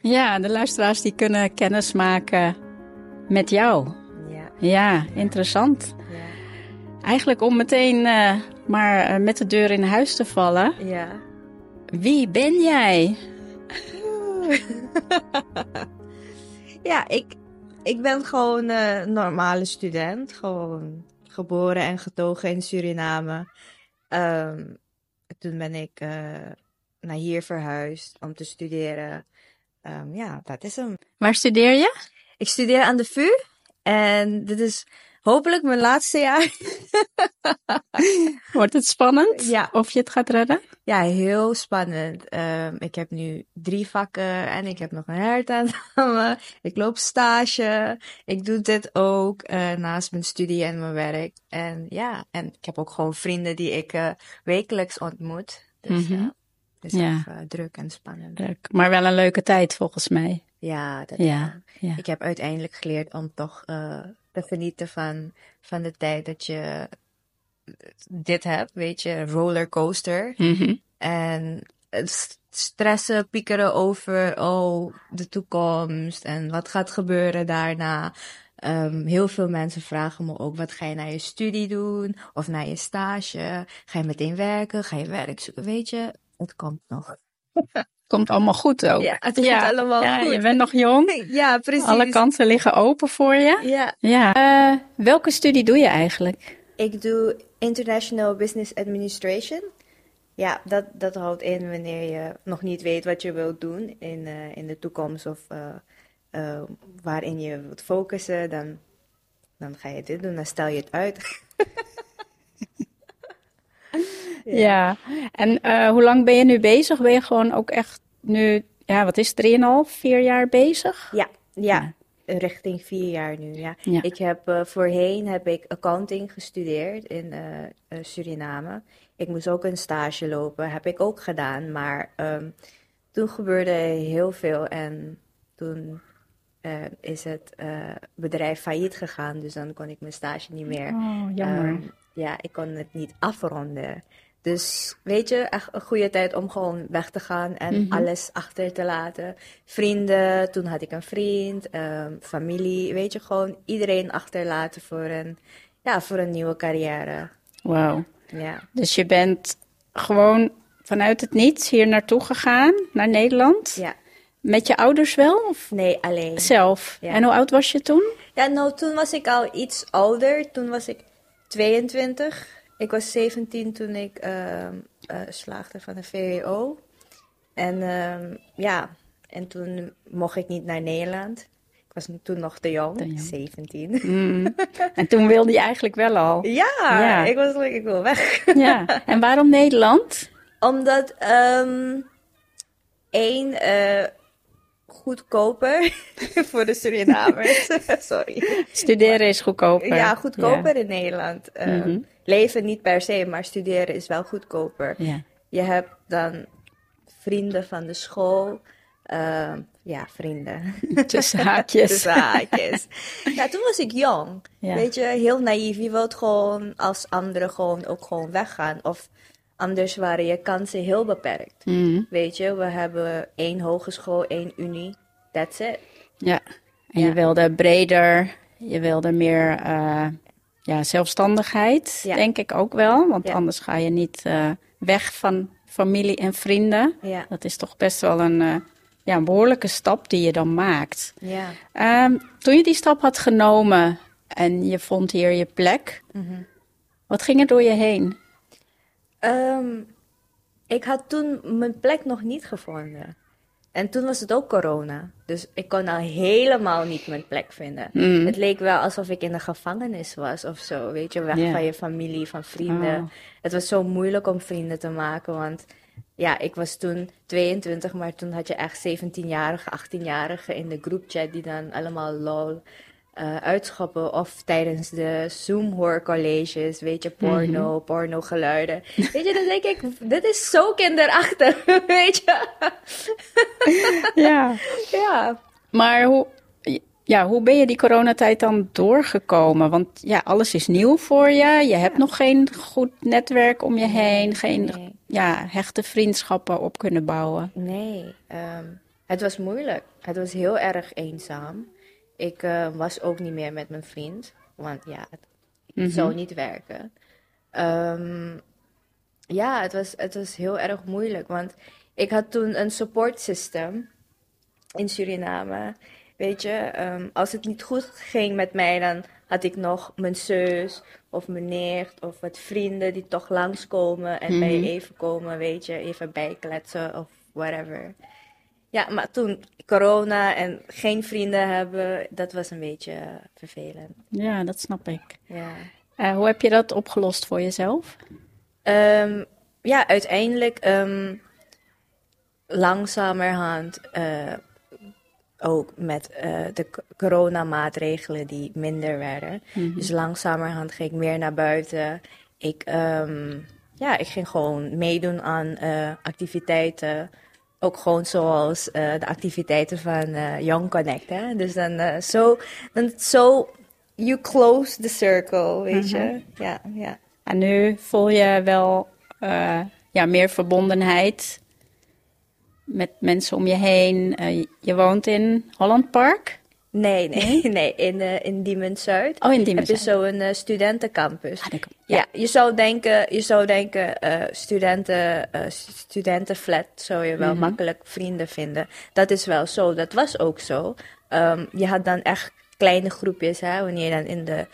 Ja, de luisteraars die kunnen kennis maken met jou. Ja, Ja, interessant. ja, Eigenlijk om meteen eh, maar eh, met de deur in huis te vallen. ja. Wie ben jij? ja, ik, ik ben gewoon eh, een normale student. Gewoon geboren en getogen in Suriname. Ehm, toen ben ik eh, naar hier verhuisd om te studeren. Ehm, ja, dat is hem. Waar studeer je? Ik studeer aan de VU en dit is hopelijk mijn laatste jaar. Wordt het spannend? Ja. Of je het gaat redden? Ja, heel spannend. Ehm, ik heb nu drie vakken en ik heb nog een hertentamen. Ik loop stage. Ik doe dit ook eh, naast mijn studie en mijn werk. En ja, en ik heb ook gewoon vrienden die ik eh, wekelijks ontmoet. Dus Mhm. ja, is Ja. eh, druk en spannend. Maar wel een leuke tijd volgens mij. Ja, dat Ja, ja. Ik heb uiteindelijk geleerd om toch eh, te genieten van, van de tijd dat je dit hebt, weet je, rollercoaster. Mhm. En stressen, piekeren over, oh, de toekomst en wat gaat gebeuren daarna. Ehm, heel veel mensen vragen me ook, wat ga je naar je studie doen? Of naar je stage? Ga je meteen werken? Ga je werk zoeken? Weet je, het komt nog. Komt allemaal goed ook. Ja, het komt allemaal ja, goed. Je bent nog jong. Ja, precies. Alle kansen liggen open voor je. Ja, Ja. Eh, welke studie doe je eigenlijk? Ik doe International Business Administration. Ja, dat, dat houdt in wanneer je nog niet weet wat je wilt doen in, eh, in de toekomst of eh, eh, waarin je wilt focussen, dan, dan ga je dit doen, dan stel je het uit. Ja. En eh, hoe lang ben je nu bezig? Ben je gewoon ook echt nu, ja, wat is het, 3,5, 4 jaar bezig? Ja, ja, richting vier jaar nu. Ja. Ja. Ik heb eh, voorheen heb ik accounting gestudeerd in eh, Suriname. Ik moest ook een stage lopen, heb ik ook gedaan, maar ehm, toen gebeurde heel veel en toen is het bedrijf failliet gegaan, dus dan kon ik mijn stage niet meer. Oh, jammer. Ja, ik kon het niet afronden. Dus weet je, echt een goede tijd om gewoon weg te gaan en Mhm. alles achter te laten. Vrienden, toen had ik een vriend, ehm, familie, weet je, gewoon iedereen achterlaten voor een, ja, voor een nieuwe carrière. Wauw. Ja, Dus je bent gewoon vanuit het niets hier naartoe gegaan, naar Nederland? ja. Met je ouders wel? Of Nee, alleen. zelf? Ja. En hoe oud was je toen? Ja, nou, toen was ik al iets ouder. Toen was ik 22. Ik was 17 toen ik ehm, eh, slaagde van de VWO. En ehm, ja, en toen mocht ik niet naar Nederland. Ik was toen nog te jong, Te jong. 17. Mm. En toen wilde je eigenlijk wel al. Ja, Ja. ik was ik wil weg. Ja. En waarom Nederland? Omdat, ehm één, eh, goedkoper voor de Surinamers. Sorry. Studeren is goedkoper. Ja, goedkoper in Nederland. Ehm, Mhm. Leven niet per se, maar studeren is wel goedkoper. Ja. Je hebt dan vrienden van de school. Ehm, ja, vrienden. Tussen haakjes. Tussen haakjes. Ja, toen was ik jong. Ja. Weet je, heel naïef. Je wilt gewoon als anderen gewoon ook gewoon weggaan. Of anders waren je kansen heel beperkt. Mm. Weet je, we hebben één hogeschool, één unie. That's it. Ja. En je wilde breder, je wilde meer eh, ja, zelfstandigheid, Ja. denk ik ook wel. Want Ja. anders ga je niet eh, weg van familie en vrienden. Dat is toch best wel een, eh, ja, een behoorlijke stap die je dan maakt. ja. Ehm, toen je die stap had genomen en je vond hier je plek, Mhm. wat ging er door je heen? Ehm, ik had toen mijn plek nog niet gevonden. En toen was het ook corona. Dus ik kon al helemaal niet mijn plek vinden. Mm. Het leek wel alsof ik in de gevangenis was of zo. Weet je, weg van je familie, van vrienden. Oh. Het was zo moeilijk om vrienden te maken. Want ja, ik was toen 22, maar toen had je echt 17-jarige, 18-jarigen in de groupchat die dan allemaal lol eh uitschappen. Of tijdens de Zoom-hoorcolleges, weet je, porno, pornogeluiden. Weet je, dan denk ik, dit is zo kinderachtig, weet je. Ja. ja. Maar hoe, ja, hoe ben je die coronatijd dan doorgekomen? Want ja, alles is nieuw voor je. Je hebt nog geen goed netwerk om je heen. Geen nee. ja, hechte vriendschappen op kunnen bouwen. Nee, ehm, Het was moeilijk. Het was heel erg eenzaam. Ik eh, was ook niet meer met mijn vriend, want ja, het, Mhm. zou niet werken. Ehm, ja, het was, het was heel erg moeilijk, want ik had toen een support system in Suriname. Weet je, ehm, als het niet goed ging met mij, dan had ik nog mijn zus of mijn nicht of wat vrienden die toch langskomen en bij je even komen, weet je, even bijkletsen of whatever. Ja, maar toen corona en geen vrienden hebben, dat was een beetje vervelend. Ja, dat snap ik. Ja. Eh, hoe heb je dat opgelost voor jezelf? Ehm, ja, uiteindelijk ehm, langzamerhand eh, ook met eh, de coronamaatregelen die minder werden. Dus langzamerhand ging ik meer naar buiten. Ik, ehm, ja, ik ging gewoon meedoen aan activiteiten. Ook gewoon zoals eh, de activiteiten van eh, Young Connect. Hè? Dus dan eh, zo, dan zo, you close the circle, weet je. Ja, ja. En nu voel je wel ja, meer verbondenheid met mensen om je heen. Je woont in Holland Park. Nee, nee, nee. In, eh in Diemen Zuid Oh, in Diemen heb je Zuid. zo een eh, studentencampus. Ah, ja. je zou denken, je zou denken eh, studenten, st- studentenflat zou je wel makkelijk vrienden vinden. Dat is wel zo, dat was ook zo. Ehm, je had dan echt kleine groepjes, hè, wanneer je dan in de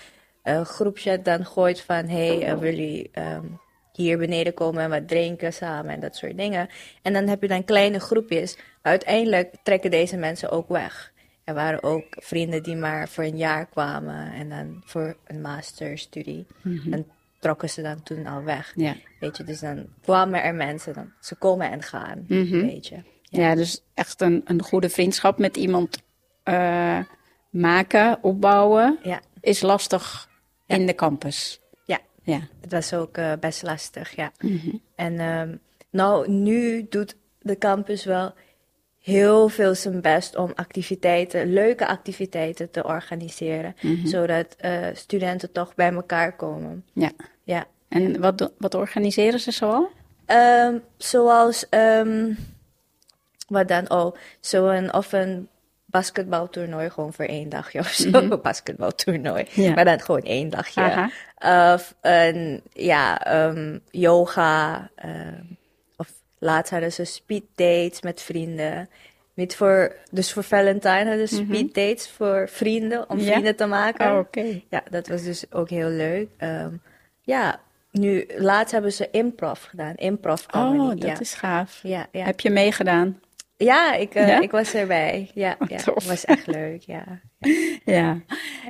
groepchat dan gooit van, hey, eh, wil jullie ehm, hier beneden komen en wat drinken samen en dat soort dingen. En dan heb je dan kleine groepjes. Uiteindelijk trekken deze mensen ook weg. Er waren ook vrienden die maar voor een jaar kwamen en dan voor een masterstudie. En trokken ze dan toen al weg. Ja. Weet je, dus dan kwamen er mensen, dan, ze komen en gaan, weet je. Ja, dus echt een, een goede vriendschap met iemand eh, maken, opbouwen, Ja, is lastig in de campus. ja. Ja. Het was ook eh, best lastig, ja. En ehm, nou, nu doet de campus wel heel veel zijn best om activiteiten, leuke activiteiten te organiseren. Zodat eh, studenten toch bij elkaar komen. ja. Ja. En wat, wat organiseren ze zoal? Ehm, zoals, ehm, wat dan? Oh, zo'n of een basketbaltoernooi gewoon voor één dagje of zo. Een basketbaltoernooi. Ja. Maar dan gewoon één dagje. Aha. Of een, ja, ehm, yoga. Laatst hadden ze speed dates met vrienden. Niet voor, dus voor Valentine hadden ze speed dates voor vrienden, om Ja? vrienden te maken. Oh, oké. Ja, dat was dus ook heel leuk. Ehm, ja, nu, laatst hebben ze improv gedaan. Improv comedy. Oh, dat ja. is gaaf. Ja, ja. Heb je meegedaan? ja, ik, eh, Ja? ik was erbij. Ja, ja. tof. was echt leuk, ja. Ja.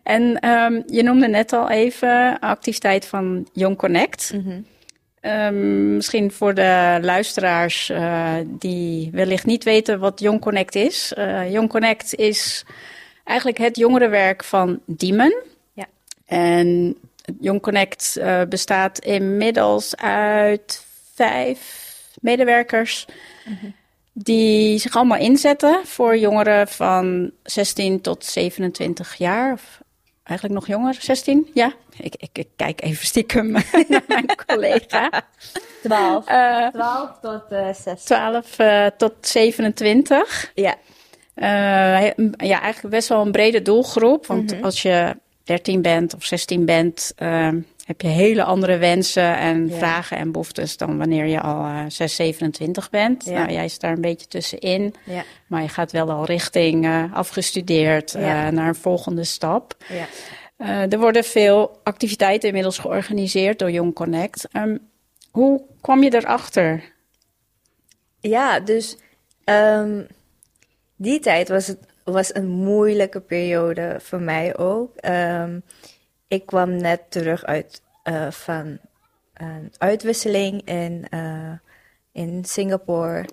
En ehm, je noemde net al even activiteit van Young Connect. Mhm. Ehm, misschien voor de luisteraars eh, die wellicht niet weten wat Young Connect is. Eh Young Connect is eigenlijk het jongerenwerk van Diemen. Ja. En Young Connect eh, bestaat inmiddels uit vijf medewerkers die zich allemaal inzetten voor jongeren van 16 tot 27 jaar. Of eigenlijk nog jonger, 16? Ja, ik, ik, ik kijk even stiekem naar mijn collega. 12. Eh 12 tot uh, 16. 12 eh, tot 27. Ja, Eh, ja, eigenlijk best wel een brede doelgroep. Want als je 13 bent of 16 bent, eh, heb je hele andere wensen en Ja. vragen en behoeftes dan wanneer je al eh 6, 27 bent. Ja. Nou, jij zit daar een beetje tussenin. ja, Maar je gaat wel al richting eh, afgestudeerd eh, naar een volgende stap. ja. Eh, er worden veel activiteiten inmiddels georganiseerd door Young Connect. Ehm, hoe kwam je erachter? Ja, dus ehm, die tijd was, het, was een moeilijke periode voor mij ook. Ehm, ik kwam net terug uit eh, van een uitwisseling in, eh, in Singapore.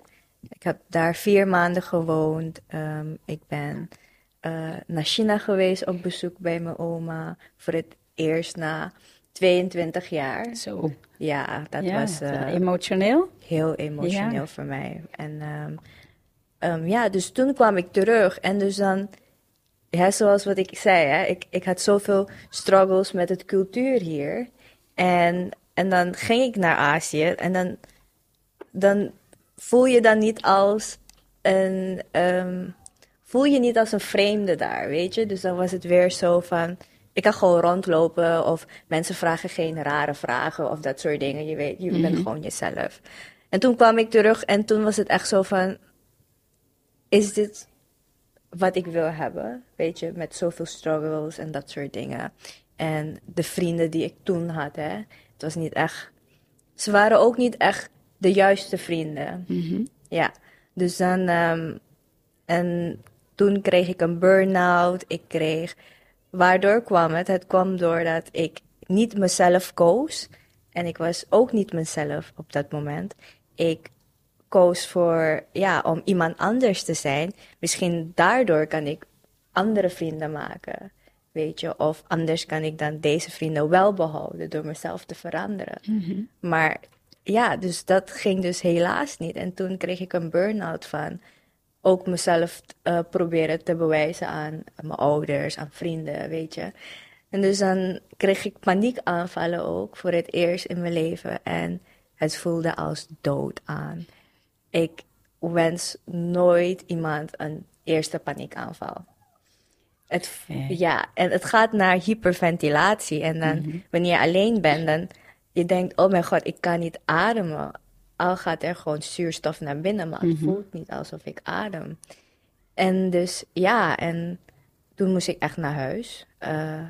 Ik heb daar vier maanden gewoond. Ehm, ik ben eh, naar China geweest op bezoek bij mijn oma. Voor het eerst na 22 jaar. Zo, Ja, dat ja, was... emotioneel. heel emotioneel voor mij. En ehm, ehm, ja, dus toen kwam ik terug. En dus dan, ja, zoals wat ik zei, hè, ik, ik had zoveel struggles met het cultuur hier. En, en dan ging ik naar Azië en dan, dan voel je dan niet als een, ehm, voel je niet als een vreemde daar, weet je. Dus dan was het weer zo van, ik kan gewoon rondlopen of mensen vragen geen rare vragen of dat soort dingen. Je weet, je bent Mhm. gewoon jezelf. En toen kwam ik terug en toen was het echt zo van, is dit wat ik wil hebben? Weet je, met zoveel struggles en dat soort dingen. En de vrienden die ik toen had, hè, het was niet echt, ze waren ook niet echt de juiste vrienden. Mhm. Ja, dus dan. ehm, en toen kreeg ik een burn-out. Ik kreeg. Waardoor kwam het? Het kwam doordat ik niet mezelf koos. En ik was ook niet mezelf op dat moment. Ik koos voor, ja, om iemand anders te zijn. Misschien daardoor kan ik andere vrienden maken. Weet je, of anders kan ik dan deze vrienden wel behouden door mezelf te veranderen. Maar ja, dus dat ging dus helaas niet. En toen kreeg ik een burn-out van ook mezelf eh, proberen te bewijzen aan mijn ouders, aan vrienden, weet je. En dus dan kreeg ik paniekaanvallen ook voor het eerst in mijn leven. En het voelde als dood aan. Ik wens nooit iemand een eerste paniekaanval. Het. Ja, en het gaat naar hyperventilatie. En dan, wanneer je alleen bent, dan je denkt, oh mijn god, ik kan niet ademen. Al gaat er gewoon zuurstof naar binnen, maar het voelt niet alsof ik adem. En dus, ja, en toen moest ik echt naar huis. Eh,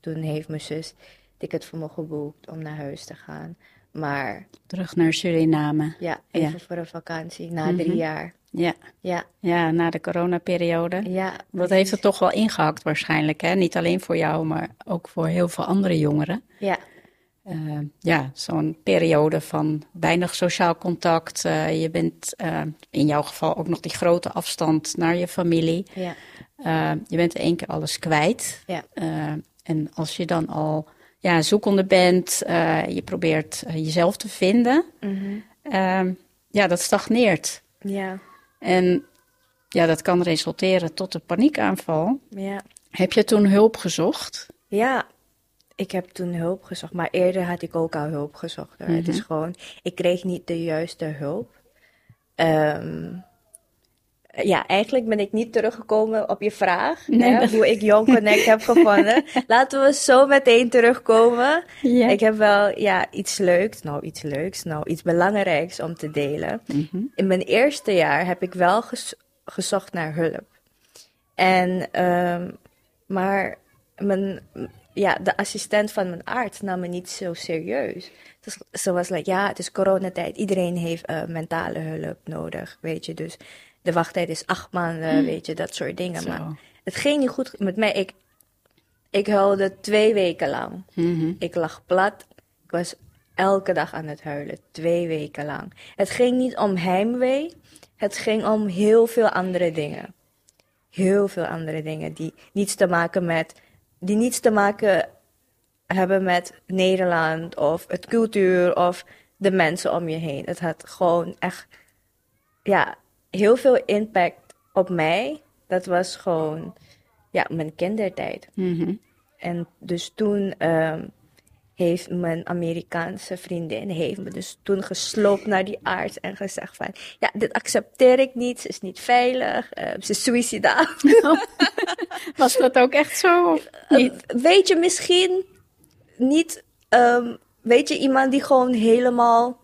toen heeft mijn zus ticket voor me geboekt om naar huis te gaan. Maar Terug naar Suriname. ja, even Ja. voor een vakantie, na drie jaar. Ja, Ja, ja na de coronaperiode. ja. Dat heeft het toch wel ingehakt waarschijnlijk, hè? Niet alleen voor jou, maar ook voor heel veel andere jongeren. Ja, Eh, ja, zo'n periode van weinig sociaal contact. Eh, je bent eh, in jouw geval ook nog die grote afstand naar je familie. ja, je bent in één keer alles kwijt. ja. En als je dan al ja, zoekende bent, eh, je probeert eh, jezelf te vinden, Mhm. eh, ja, dat stagneert. Ja, En ja, dat kan resulteren tot een paniekaanval. ja. Heb je toen hulp gezocht? Ja, ik heb toen hulp gezocht, maar eerder had ik ook al hulp gezocht. Het is gewoon, ik kreeg niet de juiste hulp. Ehm, ja, eigenlijk ben ik niet teruggekomen op je vraag, Nee, hè, dat- hoe ik Young Connect heb gevonden. Laten we zo meteen terugkomen. Ja. Ik heb wel ja, iets leuks, nou iets leuks, nou iets belangrijks om te delen. In mijn eerste jaar heb ik wel ges- gezocht naar hulp. En, ehm, maar mijn, ja, de assistent van mijn arts nam me niet zo serieus. Dus ze was like, ja, het is coronatijd. Iedereen heeft eh, mentale hulp nodig, weet je. Dus de wachttijd is acht maanden, weet je, dat soort dingen. Zo. Maar het ging niet goed met mij. Ik, ik huilde twee weken lang. Mhm. Ik lag plat. Ik was elke dag aan het huilen, twee weken lang. Het ging niet om heimwee. Het ging om heel veel andere dingen. Heel veel andere dingen die niets te maken met, die niets te maken hebben met Nederland of het cultuur of de mensen om je heen. Het had gewoon echt, ja, heel veel impact op mij. Dat was gewoon, ja, mijn kindertijd. Mhm. En dus toen ehm, heeft mijn Amerikaanse vriendin heeft me dus toen gesloopt naar die arts en gezegd van, ja, dit accepteer ik niet, ze is niet veilig, eh, ze is suicidaal. Was dat ook echt zo? Of niet? weet je, misschien niet, ehm, weet je, iemand die gewoon helemaal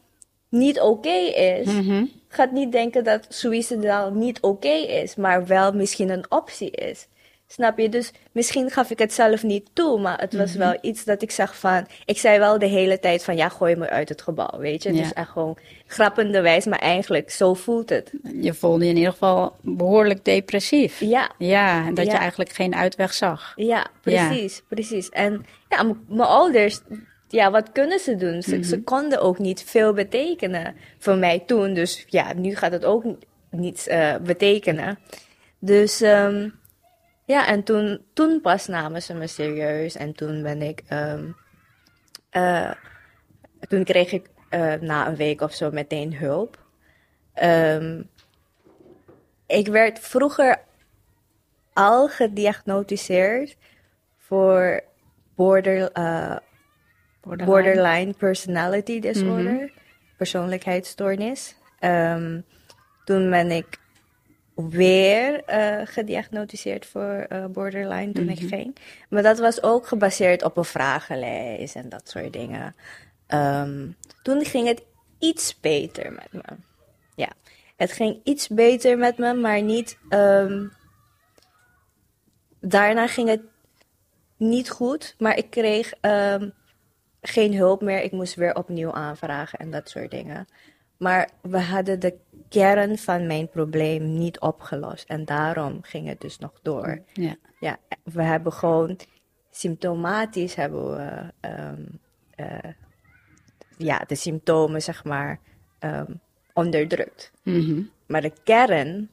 niet oké is, Mhm. Gaat niet denken dat suicidaal niet oké is, maar wel misschien een optie is. Snap je? Dus misschien gaf ik het zelf niet toe, maar het was wel iets dat ik zag van. Ik zei wel de hele tijd van ja, gooi me uit het gebouw, weet je? Ja. Dus echt gewoon grappenderwijs, maar eigenlijk zo voelt het. Je voelde je in ieder geval behoorlijk depressief. Ja, Ja, en dat je Ja. eigenlijk geen uitweg zag. ja, precies, precies. En ja, mijn ouders, ja, wat kunnen ze doen? Ze, ze konden ook niet veel betekenen voor mij toen. Dus ja, nu gaat het ook ni- niets eh, betekenen. Dus ehm, ja, en toen, toen pas namen ze me serieus. En toen ben ik, ehm, eh, toen kreeg ik eh, na een week of zo meteen hulp. Ehm, ik werd vroeger al gediagnosticeerd voor border, eh, borderline personality disorder, persoonlijkheidsstoornis. Ehm, toen ben ik weer uh, gediagnosticeerd voor uh, borderline toen ik ging. Maar dat was ook gebaseerd op een vragenlijst en dat soort dingen. Um, toen ging het iets beter met me. Ja, het ging iets beter met me, maar niet. Um, daarna ging het niet goed, maar ik kreeg um, geen hulp meer. Ik moest weer opnieuw aanvragen en dat soort dingen. Maar we hadden de kern van mijn probleem niet opgelost. En daarom ging het dus nog door. Ja. Ja, we hebben gewoon symptomatisch hebben we um, uh, ja, de symptomen, zeg maar, um, onderdrukt. Mm -hmm. Maar de kern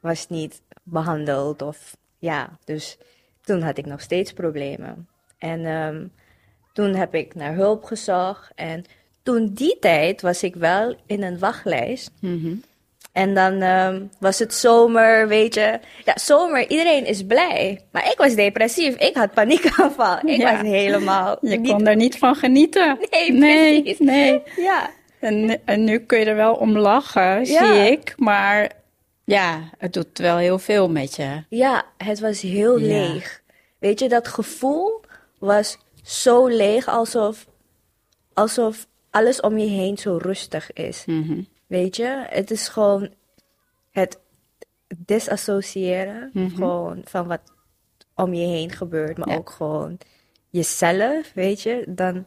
was niet behandeld of ja, dus toen had ik nog steeds problemen. En um, toen heb ik naar hulp gezocht en toen die tijd was ik wel in een wachtlijst. Mm En dan um, was het zomer, weet je. Ja, zomer, iedereen is blij. Maar ik was depressief. Ik had paniekaanval. Ik ja. was helemaal... Je kon er niet van genieten. Nee, nee precies. Nee. Ja. En, en nu kun je er wel om lachen, ja. zie ik. Maar ja, het doet wel heel veel met je. Ja, het was heel ja. leeg. Weet je, dat gevoel was zo leeg alsof, alsof alles om je heen zo rustig is. Mm -hmm. Weet je, het is gewoon het disassociëren mm -hmm. gewoon van wat om je heen gebeurt, maar ja. ook gewoon jezelf, weet je, dan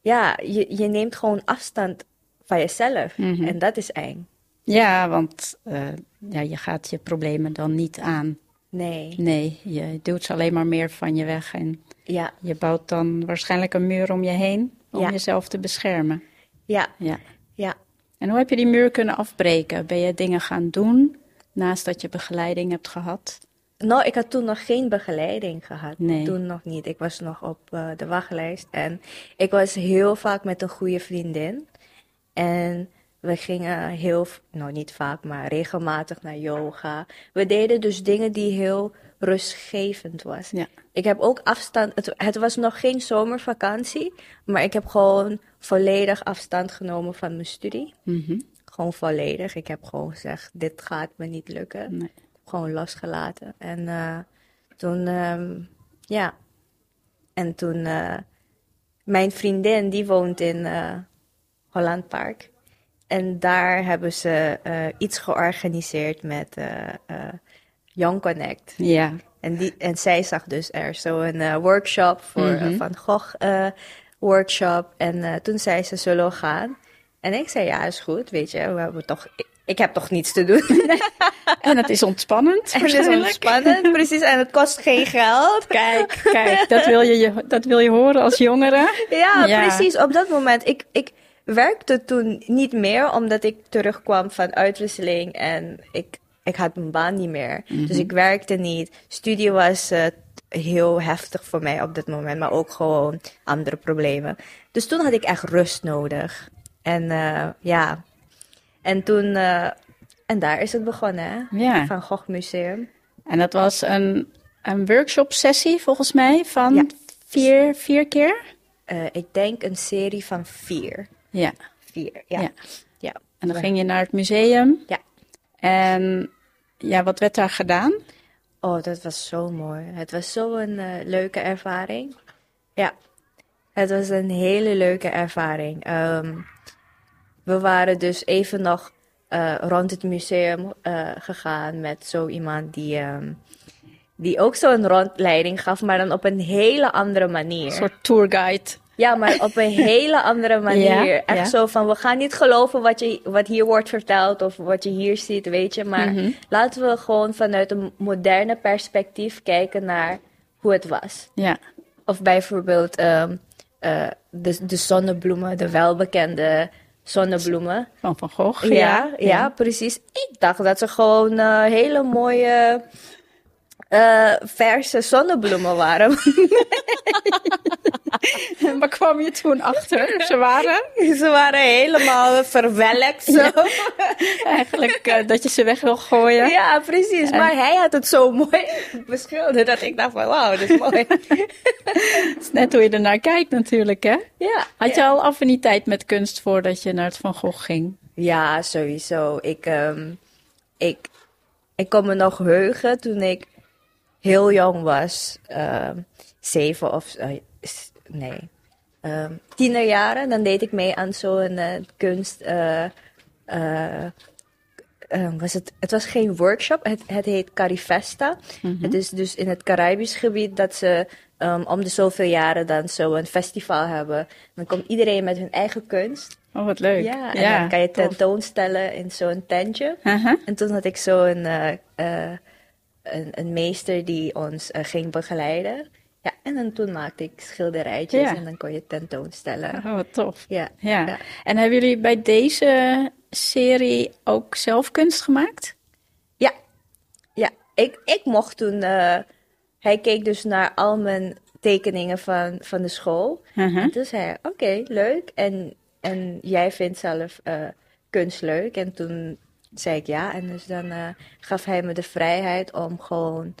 ja, je, je neemt gewoon afstand van jezelf mm -hmm. en dat is eng. Ja, want uh, ja, je gaat je problemen dan niet aan. Nee. Nee, je doet ze alleen maar meer van je weg en ja. je bouwt dan waarschijnlijk een muur om je heen om ja. jezelf te beschermen. Ja. ja. Ja. En hoe heb je die muur kunnen afbreken? Ben je dingen gaan doen naast dat je begeleiding hebt gehad? Nou, ik had toen nog geen begeleiding gehad. Nee. Toen nog niet. Ik was nog op uh, de wachtlijst. En ik was heel vaak met een goede vriendin. En we gingen heel, nou niet vaak, maar regelmatig naar yoga. We deden dus dingen die heel rustgevend was. Ja. Ik heb ook afstand, het, het, was nog geen zomervakantie, maar ik heb gewoon volledig afstand genomen van mijn studie. Mm -hmm. Gewoon volledig. Ik heb gewoon gezegd, dit gaat me niet lukken. Nee. Gewoon losgelaten. En uh, toen, um, ja. En toen, uh, mijn vriendin, die woont in uh, Holland Park. En daar hebben ze iets georganiseerd met Young Connect. Ja. En, die, en zij zag dus er zo een workshop voor mm -hmm. Van Gogh workshop. En toen zei ze, zullen we gaan? En ik zei, ja, is goed, weet je, we hebben toch... Ik heb toch niets te doen. en het is ontspannend. het is ontspannend, precies. En het kost geen geld. Kijk, kijk, dat wil je, dat wil je horen als jongere. Ja, ja, precies. Op dat moment, ik, ik, werkte toen niet meer, omdat ik terugkwam van uitwisseling en ik, ik had mijn baan niet meer. Mm -hmm. Dus ik werkte niet. Studie was uh, heel heftig voor mij op dat moment, maar ook gewoon andere problemen. Dus toen had ik echt rust nodig. En uh, ja, en toen, uh, en daar is het begonnen, hè? Ja. Van Gogh Museum. En dat was een, een workshop sessie volgens mij van ja. vier, vier keer? ik denk een serie van vier. Ja. Vier, ja. ja. ja. En dan ging je naar het museum. Ja. En ja, wat werd daar gedaan? Oh, dat was zo mooi. Het was zo'n uh, leuke ervaring. Ja, het was een hele leuke ervaring. Um, we waren dus even nog uh, rond het museum uh, gegaan met zo iemand die, um, die ook zo'n rondleiding gaf, maar dan op een hele andere manier. Een soort tourguide. Ja, maar op een hele andere manier. Ja, Echt ja. zo van, we gaan niet geloven wat, je, wat hier wordt verteld of wat je hier ziet, weet je. Maar mm -hmm. laten we gewoon vanuit een moderne perspectief kijken naar hoe het was. Ja. Of bijvoorbeeld um, uh, de, de zonnebloemen, de welbekende zonnebloemen. Van Van Gogh, ja. Ja, precies. Ik dacht dat ze gewoon uh, hele mooie... Uh, verse zonnebloemen waren. en waar kwam je toen achter? Ze waren? Ze waren helemaal verwelkt. Zo. Ja. Eigenlijk uh, dat je ze weg wil gooien. Ja, precies. En... Maar hij had het zo mooi beschilderd dat ik dacht van wauw, dat is mooi. Het is net hoe je ernaar kijkt natuurlijk, hè? Ja. Had je al affiniteit met kunst voordat je naar het Van Gogh ging? Ja, sowieso. Ik, um, ik ik kon me nog heugen toen ik heel jong was. ehm, zeven of... eh, nee. ehm tienerjaren. Dan deed ik mee aan zo'n eh, kunst... eh, eh, eh, was het, het was geen workshop, het, het heet Carifesta. Het is dus in het Caribisch gebied dat ze ehm, om de zoveel jaren dan zo een festival hebben. Dan komt iedereen met hun eigen kunst. Oh, wat leuk. Ja, en dan kan je tentoonstellen in zo'n tentje. Aha. En toen had ik zo'n een, een meester die ons ging begeleiden. En dan toen maakte ik schilderijtjes Ja. en dan kon je tentoonstellen. Oh, wat tof. Ja, Ja. ja. En hebben jullie bij deze serie ook zelf kunst gemaakt? Ja, ja. Ik, ik mocht toen. eh, hij keek dus naar al mijn tekeningen van, van de school. Mhm. En toen zei hij: Oké, leuk. En, en jij vindt zelf eh, kunst leuk. En toen zei ik ja. En dus dan eh, gaf hij me de vrijheid om gewoon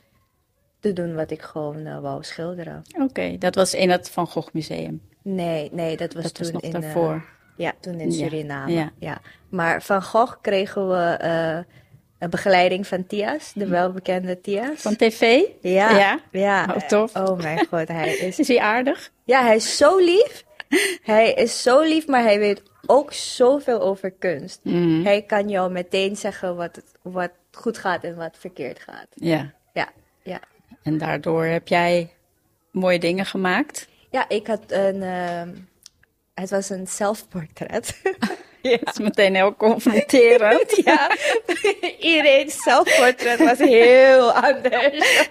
te doen wat ik gewoon eh, wou schilderen. Oké, dat was in het Van Gogh Museum. Nee, nee, dat was Dat toen was nog in. eh, daarvoor. ja, toen in Suriname. ja. Ja. Maar van Gogh kregen we eh, een begeleiding van Tias, de welbekende Tias. Van tv? Ja, Ja? ja. Oh, tof. Oh mijn god, hij is... Is hij aardig? Ja, hij is zo lief. Hij is zo lief, maar hij weet ook zoveel over kunst. Mhm. Hij kan jou meteen zeggen wat, wat goed gaat en wat verkeerd gaat. Ja. Ja, ja. En daardoor heb jij mooie dingen gemaakt. Ja, ik had een... ehm, het was een zelfportret. ja. Dat is meteen heel confronterend. Ja, iedereen's zelfportret was heel anders.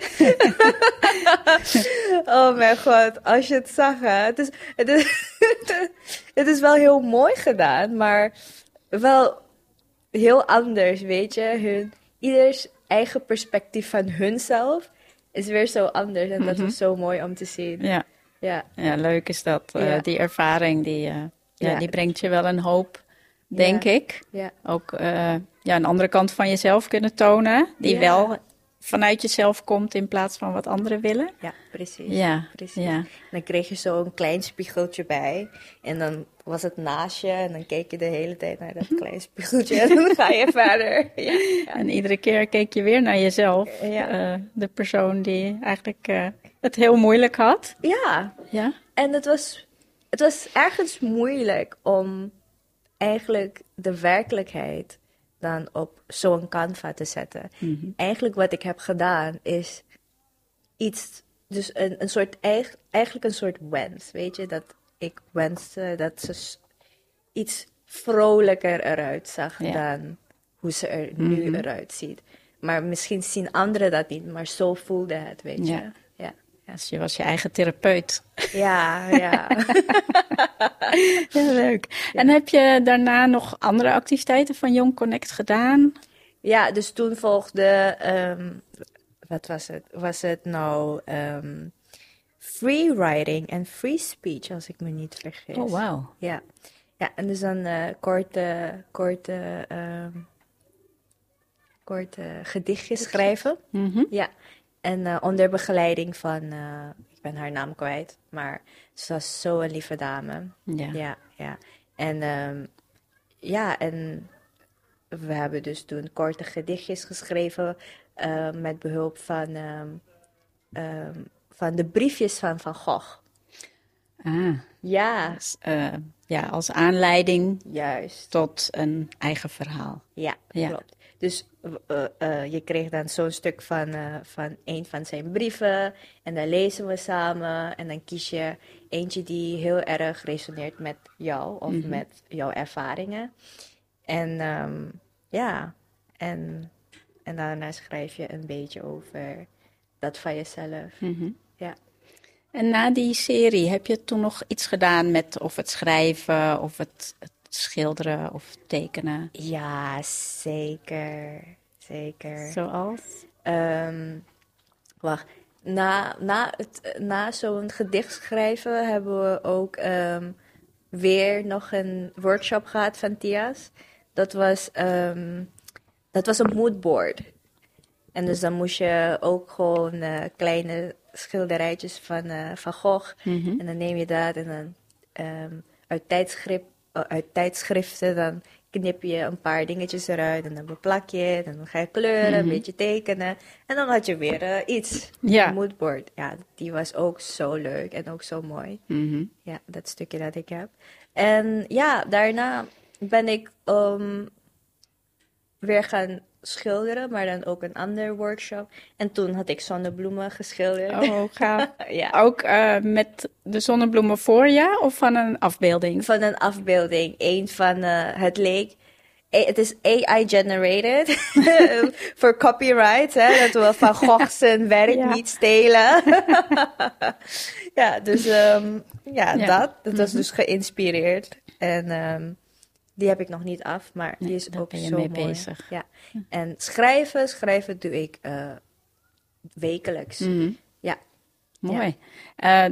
oh mijn god, als je het zag, hè. Het is, het, is, het is wel heel mooi gedaan, maar wel heel anders, weet je. Hun, ieders eigen perspectief van hunzelf is weer zo anders. En dat was zo mooi om te zien. Ja, Ja, ja leuk is dat. Eh. Die ervaring, die, eh, ja, die brengt je wel een hoop, denk ik. ja, Ook eh, ja, een andere kant van jezelf kunnen tonen. Die wel vanuit jezelf komt in plaats van wat anderen willen. ja, precies. Ja, Precies. ja. Dan kreeg je zo een klein spiegeltje bij. En dan was het naast je. En dan keek je de hele tijd naar dat klein spiegeltje. En dan ga je verder. Ja, ja. En iedere keer keek je weer naar jezelf. Ja. Eh, de persoon die eigenlijk eh, het heel moeilijk had. ja. Ja. en het was, het was ergens moeilijk om eigenlijk de werkelijkheid dan op zo'n canva te zetten. Eigenlijk wat ik heb gedaan is iets, dus een, een soort, eig- eigenlijk een soort wens, weet je, dat ik wenste dat ze iets vrolijker eruit zag Ja. dan hoe ze er nu eruit ziet. Maar misschien zien anderen dat niet, maar zo voelde het, weet je. Ja. Ja, Dus je was je eigen therapeut. ja. ja. Leuk. En heb je daarna nog andere activiteiten van Young Connect gedaan? Ja, dus toen volgde, ehm, wat was het? Was het nou ehm free writing en free speech, als ik me niet vergis. Oh, wauw. Ja, ja en dus dan eh, korte, korte, ehm, korte gedichtjes schrijven. Mhm. Ja, en eh, onder begeleiding van, eh, ik ben haar naam kwijt, maar ze was zo een lieve dame. Ja. Ja, ja. En ehm, ja, en we hebben dus toen korte gedichtjes geschreven eh, met behulp van, ehm, ehm, van de briefjes van Van Gogh. Ah, Ja, dus, ja, als aanleiding juist. tot een eigen verhaal. Ja, Ja. klopt. Dus eh, eh, je kreeg dan zo'n stuk van, eh, van een van zijn brieven. En dan lezen we samen. En dan kies je eentje die heel erg resoneert met jou of met jouw ervaringen. En ehm, ja, en, en daarna schrijf je een beetje over dat van jezelf. Mhm. Ja. En na die serie heb je toen nog iets gedaan met of het schrijven of het, het schilderen of tekenen? ja, zeker. Zeker. Zoals? Ehm, wacht. Na, na, het, na zo'n gedicht schrijven hebben we ook ehm, weer nog een workshop gehad van Tia's. Dat was, ehm, dat was een moodboard. En dus dan moest je ook gewoon eh, kleine schilderijtjes van eh, Van Gogh. Mhm. En dan neem je dat en dan uit, tijdschrift, uit tijdschriften dan knip je een paar dingetjes eruit en dan beplak je het en dan ga je kleuren, een beetje tekenen. En dan had je weer eh, iets. Ja. Een moodboard. Ja, die was ook zo leuk en ook zo mooi. Mhm. Ja, dat stukje dat ik heb. En ja, daarna ben ik ehm, weer gaan schilderen, maar dan ook een ander workshop. En toen had ik zonnebloemen geschilderd. Oh, gaaf. ja. Ook eh, met de zonnebloemen voor je of van een afbeelding? Van een afbeelding. Een van eh, het leek. A- Het is AI-generated voor copyright, hè, dat we van Gogh zijn werk Ja. niet stelen. ja, dus ehm, ja, Ja. dat. Dat was dus geïnspireerd. En ehm, die heb ik nog niet af, maar die is ook ben je zo mee mooi. bezig. Ja. En schrijven, schrijven doe ik eh, wekelijks. Mhm. Ja. Mooi. Eh,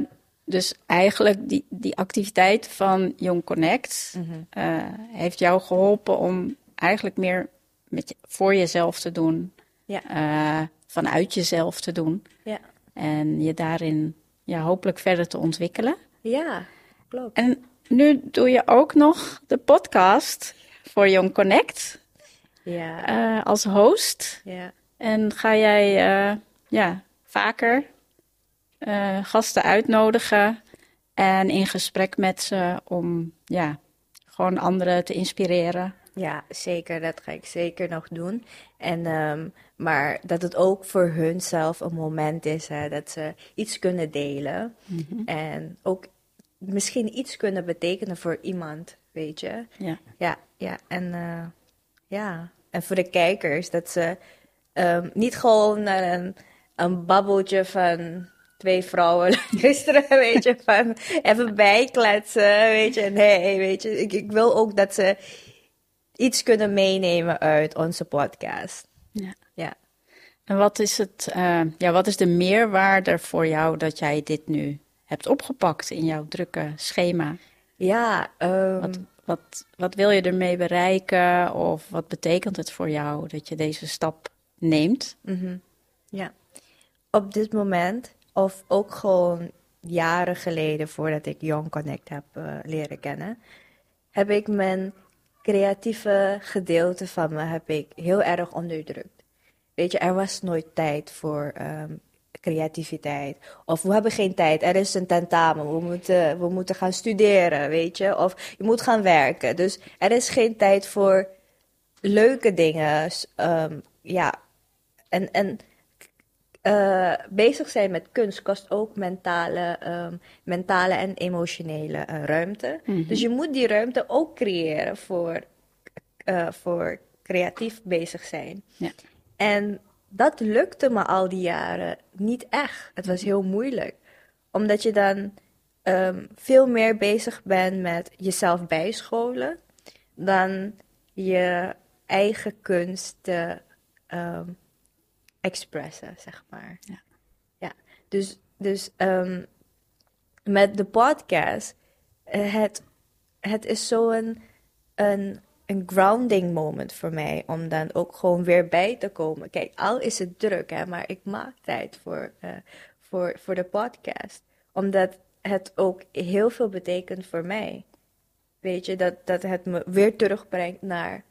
dus eigenlijk die, die activiteit van Young Connect Mhm. eh, heeft jou geholpen om eigenlijk meer met je, voor jezelf te doen, Ja. vanuit jezelf te doen Ja. en je daarin ja, hopelijk verder te ontwikkelen. ja, klopt. En nu doe je ook nog de podcast voor Young Connect Ja, eh, als host. ja. En ga jij eh, ja, vaker eh, gasten uitnodigen en in gesprek met ze om ja, gewoon anderen te inspireren? Ja, zeker. Dat ga ik zeker nog doen. En, ehm, maar dat het ook voor hun zelf een moment is hè, dat ze iets kunnen delen. En ook misschien iets kunnen betekenen voor iemand, weet je. Ja. Ja, ja. En, eh, ja. en voor de kijkers, dat ze ehm, niet gewoon naar een, een babbeltje van twee vrouwen luisteren, weet je, van even bijkletsen, weet je. Nee, weet je, ik, ik wil ook dat ze iets kunnen meenemen uit onze podcast. Ja. Ja. En wat is, het, eh, ja, wat is de meerwaarde voor jou dat jij dit nu hebt opgepakt in jouw drukke schema? Ja, ehm, Wat, wat, wat wil je ermee bereiken of wat betekent het voor jou dat je deze stap neemt? mhm, ja. Op dit moment, of ook gewoon jaren geleden voordat ik Young Connect heb eh, leren kennen, heb ik mijn creatieve gedeelte van me heb ik heel erg onderdrukt. Weet je, er was nooit tijd voor ehm, creativiteit. Of we hebben geen tijd, er is een tentamen, we moeten, we moeten gaan studeren, weet je. Of je moet gaan werken. Dus er is geen tijd voor leuke dingen. ehm, ja, en, en eh, bezig zijn met kunst kost ook mentale, ehm, mentale en emotionele eh, ruimte. Dus je moet die ruimte ook creëren voor, eh, voor creatief bezig zijn. Ja. En dat lukte me al die jaren niet echt. Het was heel moeilijk. Omdat je dan ehm, veel meer bezig bent met jezelf bijscholen dan je eigen kunst te ehm, expressen, zeg maar. Ja. ja. Dus, dus ehm, met de podcast, eh, het, het is zo'n een, een grounding moment voor mij om dan ook gewoon weer bij te komen. Kijk, al is het druk, hè, maar ik maak tijd voor, eh, voor, voor de podcast. Omdat het ook heel veel betekent voor mij. Weet je, dat, dat het me weer terugbrengt naar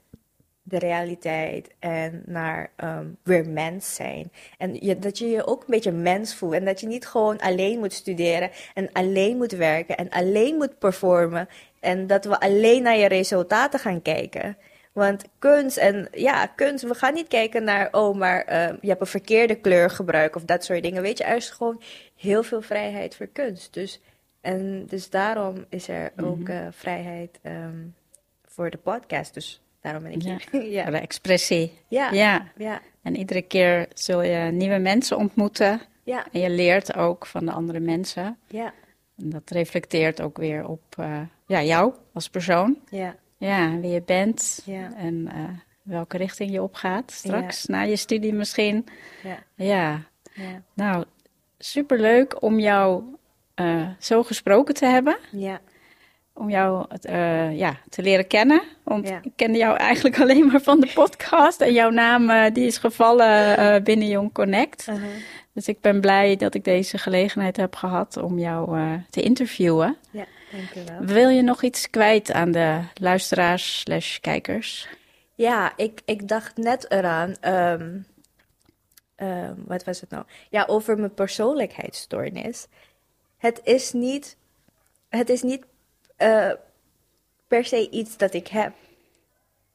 de realiteit en naar ehm, weer mens zijn. En je, dat je je ook een beetje mens voelt. En dat je niet gewoon alleen moet studeren en alleen moet werken en alleen moet performen. En dat we alleen naar je resultaten gaan kijken. Want kunst en ja, kunst, we gaan niet kijken naar, oh, maar ehm, je hebt een verkeerde kleur gebruikt of dat soort dingen. Weet je, er is gewoon heel veel vrijheid voor kunst. Dus, en dus daarom is er ook eh, vrijheid ehm, voor de podcast. Dus daarom ben ik Ja. hier. ja. De expressie. Ja. ja. Ja. En iedere keer zul je nieuwe mensen ontmoeten. Ja. En je leert ook van de andere mensen. Ja. En dat reflecteert ook weer op eh, ja, jou als persoon. Ja. Ja, wie je bent. Ja. En eh, welke richting je opgaat straks. Na je studie misschien. Ja. Ja, nou, superleuk om jou eh, zo gesproken te hebben. Ja. Om jou uh, ja, te leren kennen. Want Ja. ik kende jou eigenlijk alleen maar van de podcast. En jouw naam eh, die is gevallen eh, binnen Young Connect. Dus ik ben blij dat ik deze gelegenheid heb gehad om jou te interviewen. Ja, dankjewel. Wil je nog iets kwijt aan de luisteraars slash kijkers? Ja, ik, ik dacht net eraan. ehm, ehm, wat was het nou? Ja, over mijn persoonlijkheidsstoornis. Het is niet, het is niet eh, per se iets dat ik heb.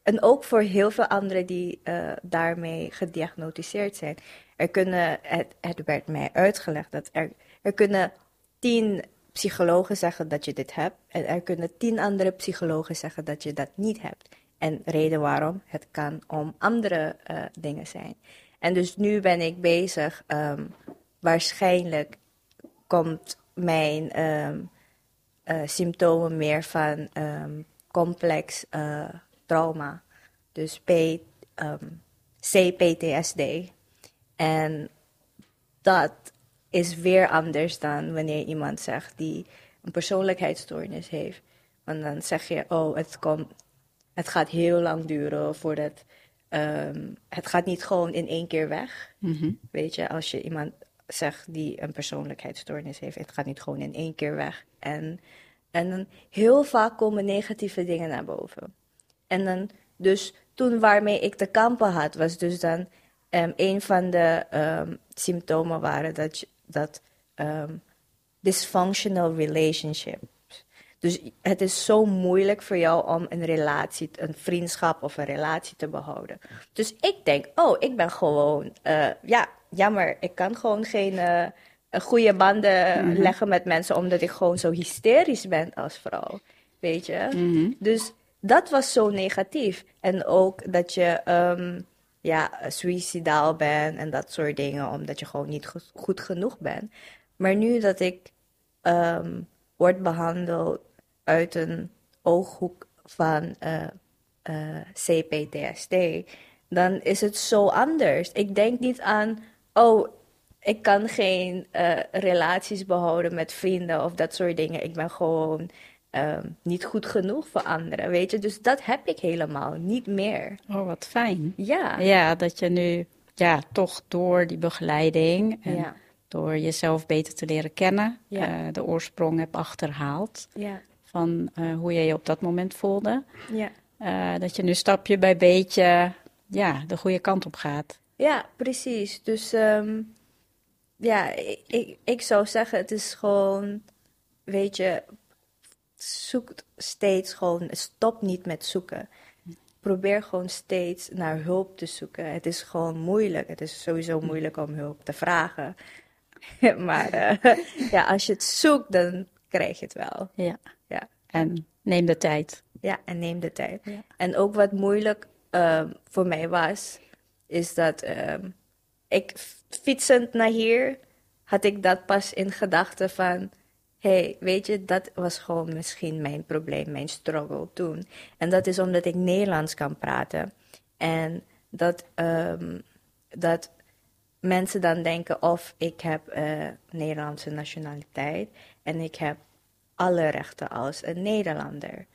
En ook voor heel veel anderen die eh, daarmee gediagnosticeerd zijn. Er kunnen, het, werd mij uitgelegd dat er, er kunnen tien psychologen zeggen dat je dit hebt. En er kunnen tien andere psychologen zeggen dat je dat niet hebt. En reden waarom, het kan om andere eh, dingen zijn. En dus nu ben ik bezig, ehm, waarschijnlijk komt mijn ehm, eh, symptomen meer van ehm, complex eh, trauma. Dus P, ehm, CPTSD. En dat is weer anders dan wanneer iemand zegt die een persoonlijkheidsstoornis heeft. Want dan zeg je, oh, het, komt, het gaat heel lang duren voordat. ehm, het gaat niet gewoon in één keer weg. Weet je, als je iemand zegt die een persoonlijkheidsstoornis heeft, het gaat niet gewoon in één keer weg. En, en dan heel vaak komen negatieve dingen naar boven. En dan, dus toen waarmee ik te kampen had, was dus dan ehm, een van de ehm, symptomen waren dat, dat ehm, dysfunctional relationship. Dus het is zo moeilijk voor jou om een relatie, een vriendschap of een relatie te behouden. Dus ik denk, oh, ik ben gewoon, eh, ja, jammer, ik kan gewoon geen eh, goede banden leggen met mensen, omdat ik gewoon zo hysterisch ben als vrouw. Weet je? Dus dat was zo negatief. En ook dat je ehm, ja, suicidaal bent en dat soort dingen, omdat je gewoon niet go- goed genoeg bent. Maar nu dat ik ehm, word behandeld uit een ooghoek van eh, eh, CPTSD, dan is het zo anders. Ik denk niet aan, oh, ik kan geen eh, relaties behouden met vrienden of dat soort dingen. Ik ben gewoon ehm, niet goed genoeg voor anderen, weet je. Dus dat heb ik helemaal niet meer. Oh, wat fijn. Ja. Ja, dat je nu ja, toch door die begeleiding en Ja. door jezelf beter te leren kennen, Ja. de oorsprong hebt achterhaald Ja. Van eh, hoe je je op dat moment voelde. Ja. Eh, dat je nu stapje bij beetje ja, de goede kant op gaat. Ja, precies. Dus ehm, ja, ik, ik, ik zou zeggen, het is gewoon, weet je, zoek steeds gewoon, stop niet met zoeken. Probeer gewoon steeds naar hulp te zoeken. Het is gewoon moeilijk. Het is sowieso moeilijk om hulp te vragen. maar eh, ja, als je het zoekt, dan krijg je het wel. Ja. Ja. En neem de tijd. Ja, en neem de tijd. Ja. En ook wat moeilijk ehm, voor mij was, is dat ehm, ik fietsend naar hier had ik dat pas in gedachten van, hey, weet je, dat was gewoon misschien mijn probleem, mijn struggle toen. En dat is omdat ik Nederlands kan praten. En dat, ehm, dat mensen dan denken of ik heb eh, Nederlandse nationaliteit en ik heb alle rechten als een Nederlander.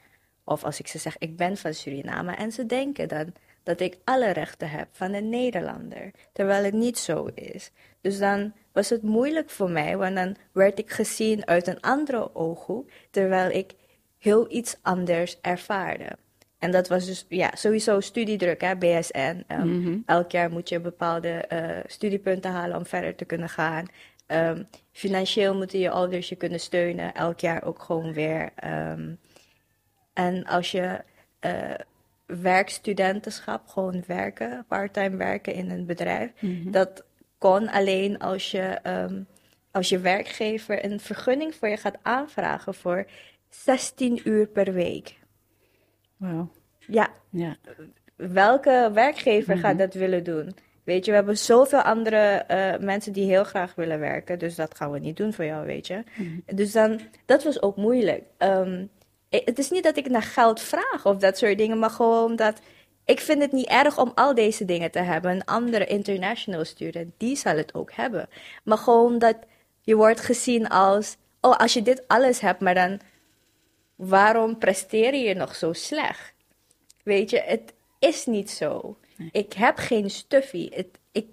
Of als ik ze zeg, ik ben van Suriname en ze denken dan dat ik alle rechten heb van een Nederlander, terwijl het niet zo is. Dus dan was het moeilijk voor mij, want dan werd ik gezien uit een andere ooghoek, terwijl ik heel iets anders ervaarde. En dat was dus ja, sowieso studiedruk, hè, BSN. Ehm, Elk jaar moet je bepaalde eh, studiepunten halen om verder te kunnen gaan. Ehm, financieel moeten je ouders je kunnen steunen, elk jaar ook gewoon weer. Ehm, en als je eh, werkstudentenschap, gewoon werken, parttime werken in een bedrijf, dat kon alleen als je, ehm, als je werkgever een vergunning voor je gaat aanvragen voor 16 uur per week. Wauw. Ja, Ja. welke werkgever gaat dat willen doen? Weet je, we hebben zoveel andere eh, mensen die heel graag willen werken, dus dat gaan we niet doen voor jou, weet je. Dus dan, dat was ook moeilijk. Ehm, i- het is niet dat ik naar geld vraag of dat soort dingen, maar gewoon dat ik vind het niet erg om al deze dingen te hebben. Een andere international student, die zal het ook hebben. Maar gewoon dat je wordt gezien als, oh, als je dit alles hebt, maar dan waarom presteer je nog zo slecht? Weet je, het is niet zo. Ik heb geen stuffy. Het, ik,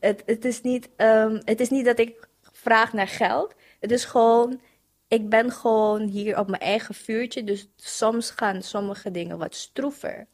het, het, is niet, ehm, het is niet dat ik vraag naar geld. Het is gewoon, ik ben gewoon hier op mijn eigen vuurtje. Dus soms gaan sommige dingen wat stroever.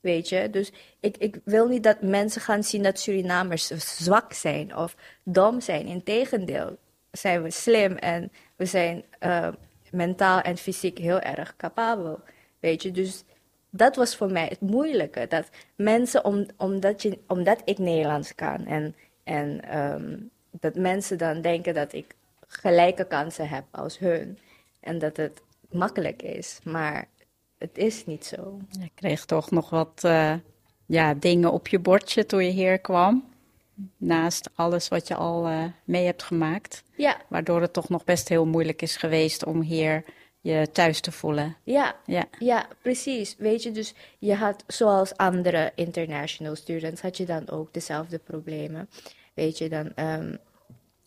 Weet je, dus ik, ik wil niet dat mensen gaan zien dat Surinamers zwak zijn of dom zijn. Integendeel, zijn we slim en we zijn uh, mentaal en fysiek heel erg capabel. Weet je, dus dat was voor mij het moeilijke. Dat mensen, om, omdat, je, omdat ik Nederlands kan en, en um, dat mensen dan denken dat ik gelijke kansen heb als hun. En dat het makkelijk is. Maar het is niet zo. Je kreeg toch nog wat uh, ja, dingen op je bordje toen je hier kwam. Naast alles wat je al uh, mee hebt gemaakt. Ja. Waardoor het toch nog best heel moeilijk is geweest om hier je thuis te voelen. Ja, ja. ja, precies. Weet je, dus je had zoals andere international students, had je dan ook dezelfde problemen. Weet je, dan um,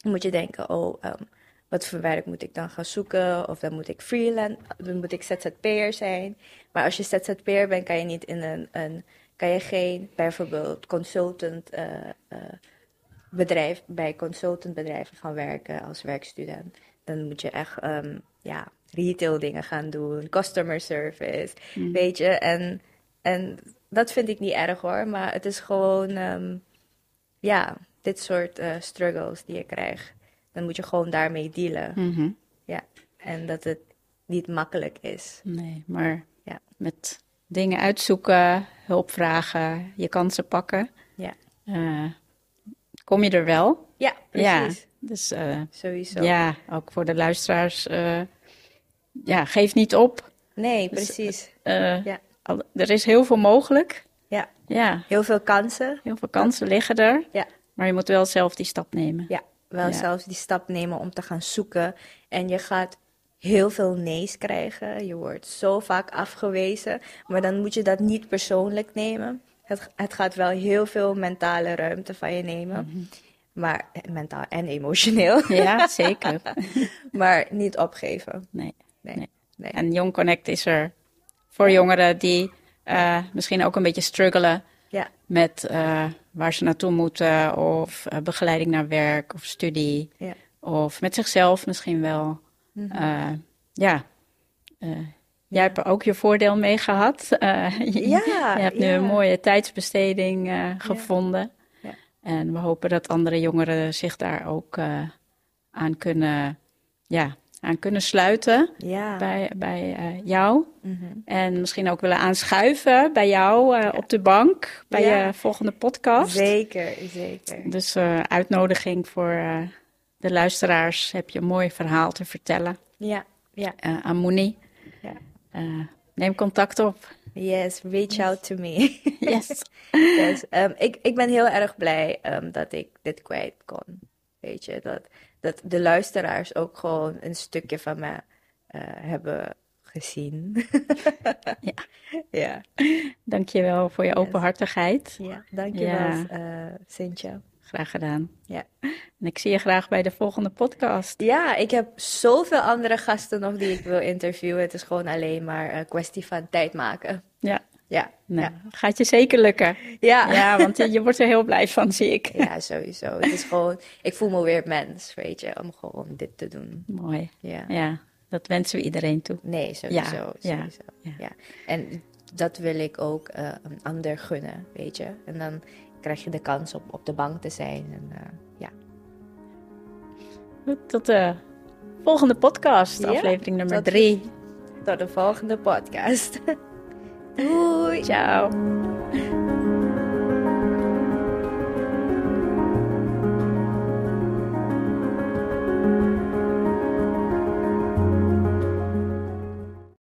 moet je denken, oh, um, wat voor werk moet ik dan gaan zoeken? Of dan moet ik freelance, dan moet ik ZZP'er zijn. Maar als je ZZP'er bent, kan je niet in een, een kan je geen bijvoorbeeld consultant uh, uh, bedrijf, bij consultantbedrijven gaan werken als werkstudent. Dan moet je echt um, ja, retail dingen gaan doen, customer service, mm. weet je. En, en dat vind ik niet erg hoor, maar het is gewoon, um, ja, dit soort uh, struggles die je krijgt. Dan moet je gewoon daarmee dealen. Mm -hmm. Ja, en dat het niet makkelijk is. Nee, maar ja. met dingen uitzoeken, hulp vragen, je kansen pakken. Ja. Uh, kom je er wel? Ja, precies. Ja, dus uh, sowieso. Ja, ook voor de luisteraars. Ja, geef niet op. Nee, precies. Dus, ja. Er is heel veel mogelijk. Ja. ja. Heel veel kansen. Heel veel kansen liggen er. Ja. Maar je moet wel zelf die stap nemen. Ja, wel ja. zelf die stap nemen om te gaan zoeken. En je gaat heel veel nee's krijgen. Je wordt zo vaak afgewezen. Maar dan moet je dat niet persoonlijk nemen. Het, het gaat wel heel veel mentale ruimte van je nemen. Mhm. Mm -hmm. Maar mentaal en emotioneel. Ja, zeker. maar niet opgeven. Nee. Nee. nee. nee. En Young Connect is er voor jongeren die uh, misschien ook een beetje struggelen ja. met uh, waar ze naartoe moeten, of uh, begeleiding naar werk of studie, ja. of met zichzelf misschien wel. Mhm. Mm -hmm. ja. Jij hebt er ook je voordeel mee gehad. je, ja, je hebt nu ja. een mooie tijdsbesteding gevonden. Ja. En we hopen dat andere jongeren zich daar ook aan kunnen, ja, aan kunnen sluiten ja. bij, bij uh, jou. Mm -hmm. En misschien ook willen aanschuiven bij jou uh, ja. op de bank bij ja. je volgende podcast. Zeker, zeker. Dus uh, uitnodiging voor de luisteraars. Heb je een mooi verhaal te vertellen. Ja, ja. aan Moenie. Ja. neem contact op. Yes, reach out to me. yes. yes. Um, ik, ik ben heel erg blij um, dat ik dit kwijt kon. Weet je, dat dat de luisteraars ook gewoon een stukje van me uh, hebben gezien. ja. ja. Dankjewel voor je openhartigheid. Ja, dankjewel, ja. uh, Cynthia. Graag gedaan. Ja. En ik zie je graag bij de volgende podcast. Ja, ik heb zoveel andere gasten nog die ik wil interviewen. Het is gewoon alleen maar een kwestie van tijd maken. Ja. Ja, nou, ja. gaat je zeker lukken. Ja. ja, want je, je wordt er heel blij van, zie ik. Ja, sowieso. Het is gewoon, ik voel me weer mens, weet je, om gewoon dit te doen. Mooi. Ja, ja dat wensen we iedereen toe. Nee, sowieso. Ja, sowieso. Ja. ja. En dat wil ik ook uh, een ander gunnen, weet je. En dan krijg je de kans op op de bank te zijn. En, uh, ja. Goed, tot de volgende podcast, aflevering nummer tot drie. Tot de volgende podcast. Fui, tchau.